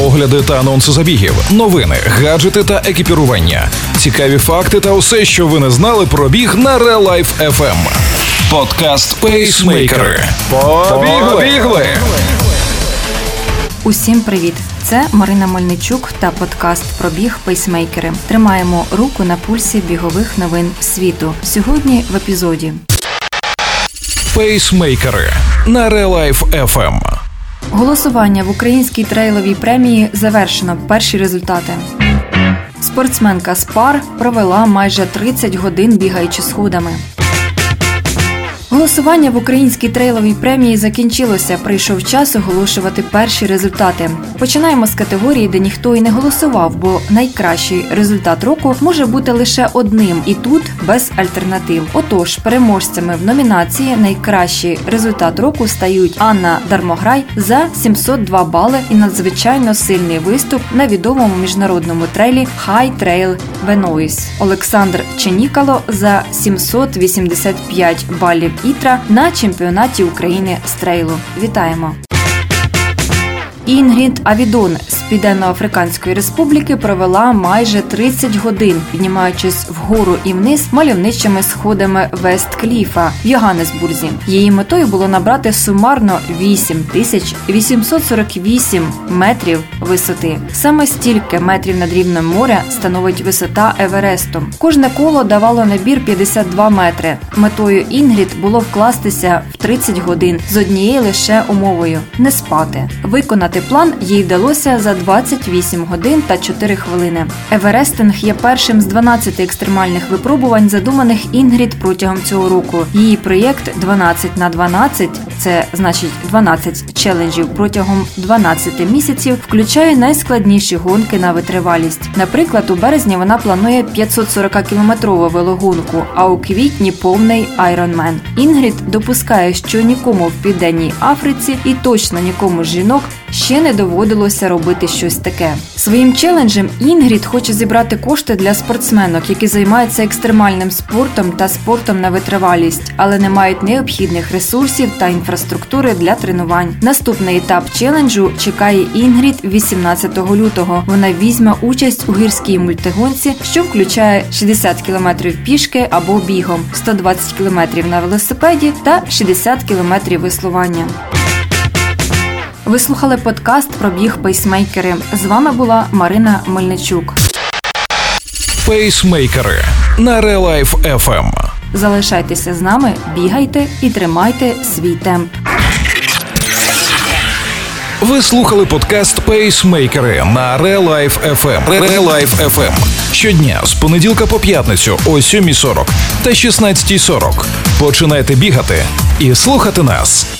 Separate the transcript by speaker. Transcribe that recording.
Speaker 1: огляди та анонси забігів, новини, гаджети та екіпірування, цікаві факти та усе, що ви не знали про біг на Real Life FM. Подкаст Пейсмейкери. Побігли!
Speaker 2: Усім привіт! Це Марина Мельничук та подкаст про біг пейсмейкери. Тримаємо руку на пульсі бігових новин світу. Сьогодні в епізоді
Speaker 1: Пейсмейкери на Real Life FM.
Speaker 2: Голосування в українській трейловій премії завершено. Перші результати. Спортсменка Спар провела майже 30 годин бігаючи сходами. Голосування в українській трейловій премії закінчилося. Прийшов час оголошувати перші результати. Починаємо з категорії, де ніхто і не голосував, бо найкращий результат року може бути лише одним, і тут без альтернатив. Отож, переможцями в номінації Найкращий результат року стають Анна Дармограй за 702 бали і надзвичайно сильний виступ на відомому міжнародному трейлі High Trail Venoise. Олександр Ченікало за 785 балів ITRA на чемпіонаті України з трейлу. Вітаємо! Інгрід Авідон Південно-Африканської Республіки провела майже 30 годин, піднімаючись вгору і вниз мальовничими сходами Весткліфа в Йоганнесбурзі. Її метою було набрати сумарно 8 тисяч 848 метрів висоти. Саме стільки метрів над рівнем моря становить висота Евересту. Кожне коло давало набір 52 метри. Метою Інгрід було вкластися в 30 годин з однією лише умовою не спати. Виконати план їй вдалося за 28 годин та 4 хвилини. Еверестинг є першим з 12 екстремальних випробувань, задуманих Інгрід протягом цього року. Її проєкт 12 на 12 це значить 12 челенджів протягом 12 місяців, включає найскладніші гонки на витривалість. Наприклад, у березні вона планує 540-кілометрову велогонку, а у квітні повний Ironman. Інгрід допускає, що нікому в південній Африці і точно нікому з жінок ще не доводилося робити щось таке. Своїм челенджем Інгрід хоче зібрати кошти для спортсменок, які займаються екстремальним спортом та спортом на витривалість, але не мають необхідних ресурсів та інфраструктури для тренувань. Наступний етап челенджу чекає Інгрід 18 лютого. Вона візьме участь у гірській мультигонці, що включає 60 кілометрів пішки або бігом, 120 кілометрів на велосипеді та 60 кілометрів веслування. Ви слухали подкаст про біг пейсмейкери. З вами була Марина Мельничук.
Speaker 1: Пейсмейкери на Life FM.
Speaker 2: Залишайтеся з нами, бігайте і тримайте свій темп.
Speaker 1: Ви слухали подкаст Пейсмейкери на Real Life FM. Real FM. Щодня з понеділка по п'ятницю о 7.40 та 16.40. Починайте бігати і слухати нас.